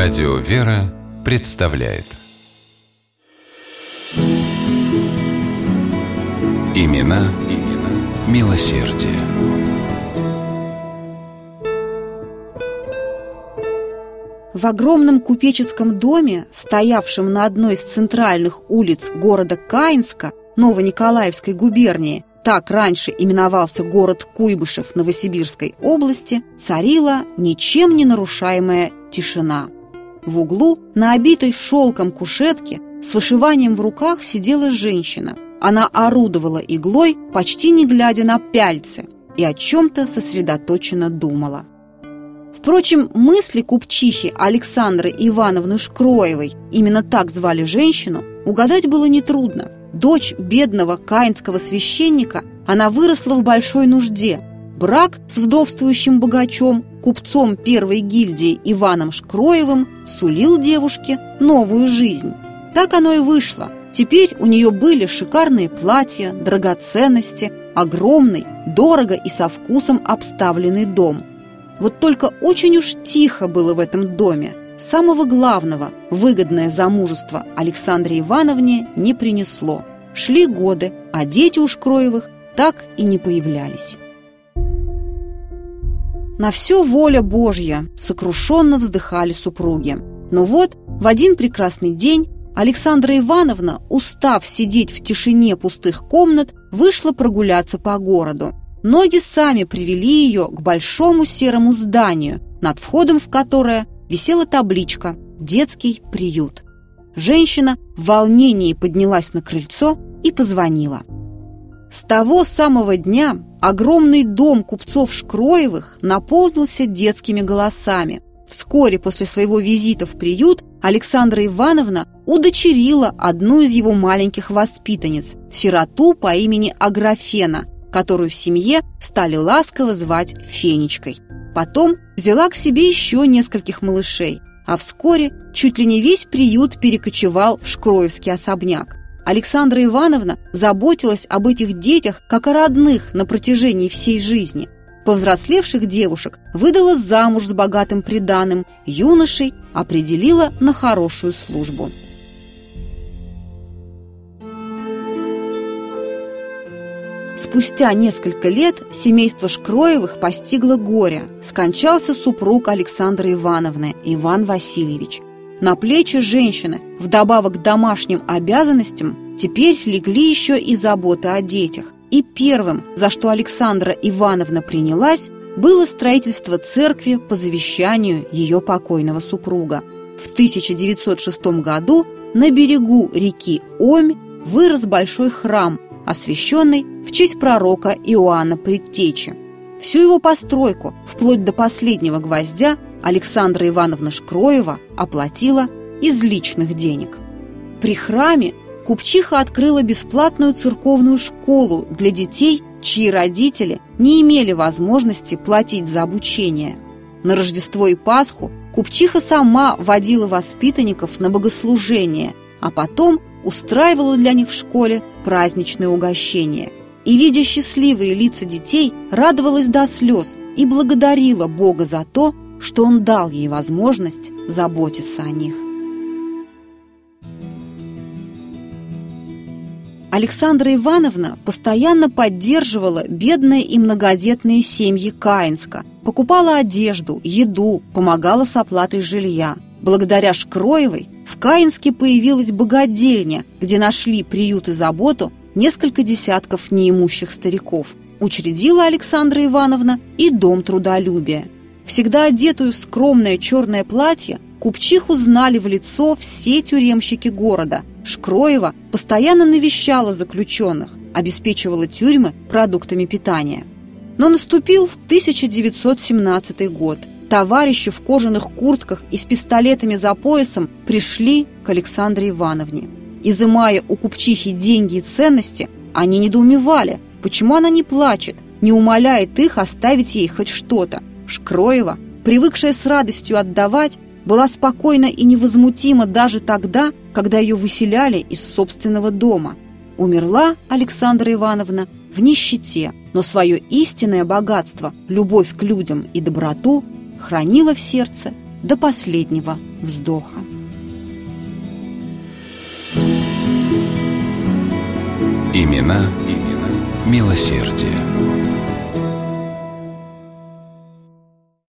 Радио «Вера» представляет Имена, имена милосердие. В огромном купеческом доме, стоявшем на одной из центральных улиц города Каинска, Новониколаевской губернии, так раньше именовался город Куйбышев Новосибирской области, царила ничем не нарушаемая тишина. В углу, на обитой шелком кушетке, с вышиванием в руках сидела женщина. Она орудовала иглой, почти не глядя на пяльцы, и о чем-то сосредоточенно думала. Впрочем, мысли купчихи Александры Ивановны Шкроевой, именно так звали женщину, угадать было нетрудно. Дочь бедного каинского священника, она выросла в большой нужде. Брак с вдовствующим богачом, купцом первой гильдии Иваном Шкроевым, сулил девушке новую жизнь. Так оно и вышло. Теперь у нее были шикарные платья, драгоценности, огромный, дорого и со вкусом обставленный дом – вот только очень уж тихо было в этом доме. Самого главного, выгодное замужество Александре Ивановне не принесло. Шли годы, а дети у Шкроевых так и не появлялись. На все воля Божья сокрушенно вздыхали супруги. Но вот в один прекрасный день Александра Ивановна, устав сидеть в тишине пустых комнат, вышла прогуляться по городу. Ноги сами привели ее к большому серому зданию, над входом в которое висела табличка «Детский приют». Женщина в волнении поднялась на крыльцо и позвонила. С того самого дня огромный дом купцов Шкроевых наполнился детскими голосами. Вскоре после своего визита в приют Александра Ивановна удочерила одну из его маленьких воспитанниц, сироту по имени Аграфена – которую в семье стали ласково звать Фенечкой. Потом взяла к себе еще нескольких малышей, а вскоре чуть ли не весь приют перекочевал в Шкроевский особняк. Александра Ивановна заботилась об этих детях как о родных на протяжении всей жизни. Повзрослевших девушек выдала замуж с богатым приданым, юношей определила на хорошую службу. Спустя несколько лет семейство Шкроевых постигло горе. Скончался супруг Александры Ивановны, Иван Васильевич. На плечи женщины, вдобавок к домашним обязанностям, теперь легли еще и заботы о детях. И первым, за что Александра Ивановна принялась, было строительство церкви по завещанию ее покойного супруга. В 1906 году на берегу реки Омь вырос большой храм – освященный в честь пророка Иоанна Предтечи. Всю его постройку, вплоть до последнего гвоздя, Александра Ивановна Шкроева оплатила из личных денег. При храме купчиха открыла бесплатную церковную школу для детей, чьи родители не имели возможности платить за обучение. На Рождество и Пасху купчиха сама водила воспитанников на богослужение, а потом устраивала для них в школе праздничное угощение. И, видя счастливые лица детей, радовалась до слез и благодарила Бога за то, что Он дал ей возможность заботиться о них. Александра Ивановна постоянно поддерживала бедные и многодетные семьи Каинска, покупала одежду, еду, помогала с оплатой жилья. Благодаря Шкроевой в Каинске появилась богадельня, где нашли приют и заботу несколько десятков неимущих стариков. Учредила Александра Ивановна и Дом трудолюбия. Всегда одетую в скромное черное платье, купчиху знали в лицо все тюремщики города. Шкроева постоянно навещала заключенных, обеспечивала тюрьмы продуктами питания. Но наступил 1917 год – Товарищи в кожаных куртках и с пистолетами за поясом пришли к Александре Ивановне. Изымая у купчихи деньги и ценности, они недоумевали, почему она не плачет, не умоляет их оставить ей хоть что-то. Шкроева, привыкшая с радостью отдавать, была спокойна и невозмутима даже тогда, когда ее выселяли из собственного дома. Умерла Александра Ивановна в нищете, но свое истинное богатство, любовь к людям и доброту хранила в сердце до последнего вздоха. Имена, имена милосердия.